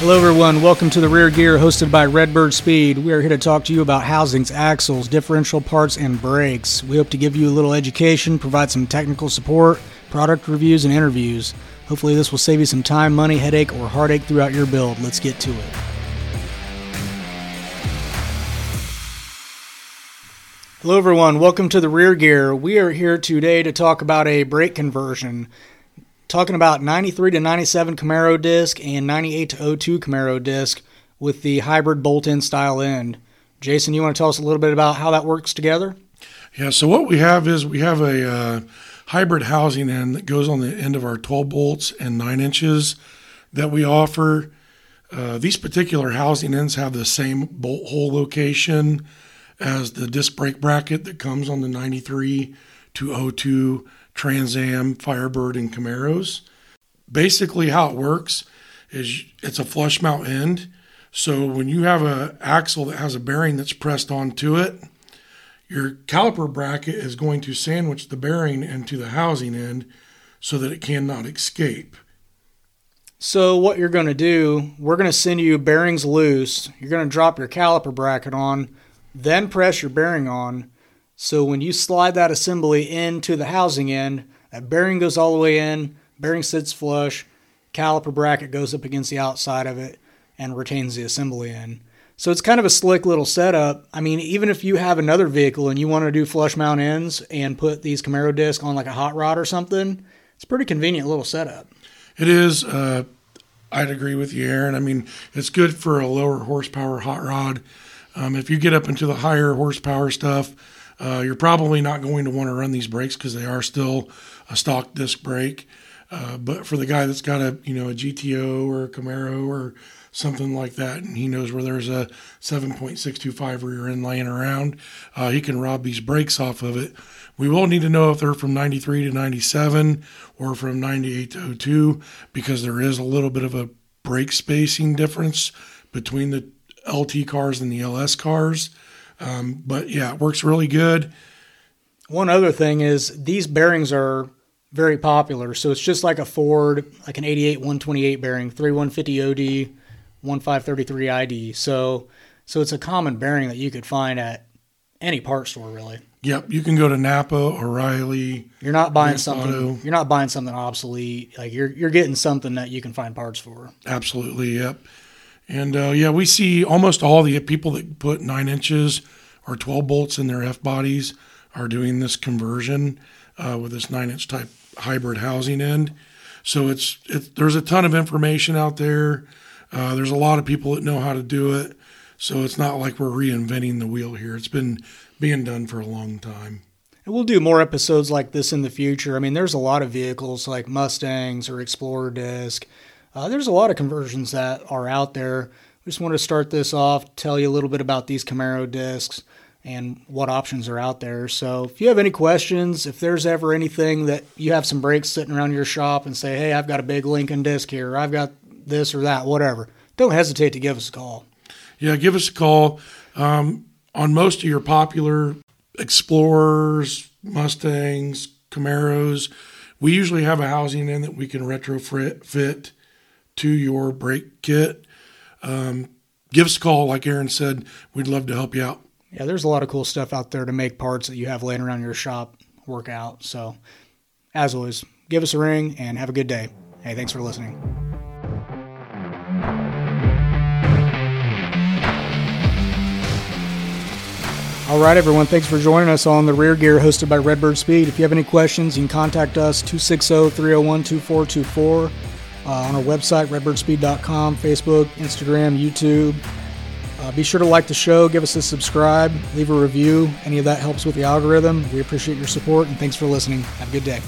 Hello, everyone. Welcome to the Rear Gear hosted by Redbird Speed. We are here to talk to you about housings, axles, differential parts, and brakes. We hope to give you a little education, provide some technical support, product reviews, and interviews. Hopefully, this will save you some time, money, headache, or heartache throughout your build. Let's get to it. Hello, everyone. Welcome to the Rear Gear. We are here today to talk about a brake conversion. Talking about 93 to 97 Camaro disc and 98 to 02 Camaro disc with the hybrid bolt-in style end. Jason, you want to tell us a little bit about how that works together? Yeah, so what we have is we have a uh, hybrid housing end that goes on the end of our 12 bolts and 9 inches that we offer. Uh, these particular housing ends have the same bolt hole location as the disc brake bracket that comes on the 93 to 02 Trans Am, Firebird, and Camaros. Basically, how it works is it's a flush mount end. So when you have an axle that has a bearing that's pressed onto it, your caliper bracket is going to sandwich the bearing into the housing end so that it cannot escape. So what you're going to do, we're going to send you bearings loose. You're going to drop your caliper bracket on, then press your bearing on, so when you slide that assembly into the housing end, that bearing goes all the way in, bearing sits flush, caliper bracket goes up against the outside of it and retains the assembly in. So it's kind of a slick little setup. I mean, even if you have another vehicle and you want to do flush mount ends and put these Camaro discs on like a hot rod or something, it's pretty convenient little setup. It is. Uh, I'd agree with you, Aaron. I mean, it's good for a lower horsepower hot rod. Um, if you get up into the higher horsepower stuff, uh, you're probably not going to want to run these brakes because they are still a stock disc brake. Uh, but for the guy that's got a you know a GTO or a Camaro or something like that, and he knows where there's a 7.625 rear end laying around, uh, he can rob these brakes off of it. We will need to know if they're from 93 to 97 or from 98 to 02 because there is a little bit of a brake spacing difference between the LT cars and the LS cars. Um, but yeah, it works really good. One other thing is these bearings are very popular. So it's just like a Ford, like an 88 128 bearing, 3150 OD, 1533 ID. So so it's a common bearing that you could find at any part store really. Yep, you can go to Napa, O'Reilly. You're not buying something. Auto. You're not buying something obsolete. Like you're you're getting something that you can find parts for. Absolutely. Yep. And uh, yeah, we see almost all the people that put nine inches or 12 bolts in their F bodies are doing this conversion uh, with this nine inch type hybrid housing end. So it's it, there's a ton of information out there. Uh, there's a lot of people that know how to do it. So it's not like we're reinventing the wheel here. It's been being done for a long time. And we'll do more episodes like this in the future. I mean, there's a lot of vehicles like Mustangs or Explorer Disc uh, there's a lot of conversions that are out there. We just want to start this off, tell you a little bit about these Camaro discs and what options are out there. So if you have any questions, if there's ever anything that you have some brakes sitting around your shop and say, hey, I've got a big Lincoln disc here, I've got this or that, whatever, don't hesitate to give us a call. Yeah, give us a call. Um, on most of your popular Explorers, Mustangs, Camaros, we usually have a housing in that we can retrofit fit to your brake kit, um, give us a call. Like Aaron said, we'd love to help you out. Yeah, there's a lot of cool stuff out there to make parts that you have laying around your shop work out. So, as always, give us a ring and have a good day. Hey, thanks for listening. All right, everyone. Thanks for joining us on the Rear Gear hosted by Redbird Speed. If you have any questions, you can contact us 260 301 2424 uh, on our website, redbirdspeed.com, Facebook, Instagram, YouTube. Uh, be sure to like the show, give us a subscribe, leave a review. Any of that helps with the algorithm. We appreciate your support and thanks for listening. Have a good day.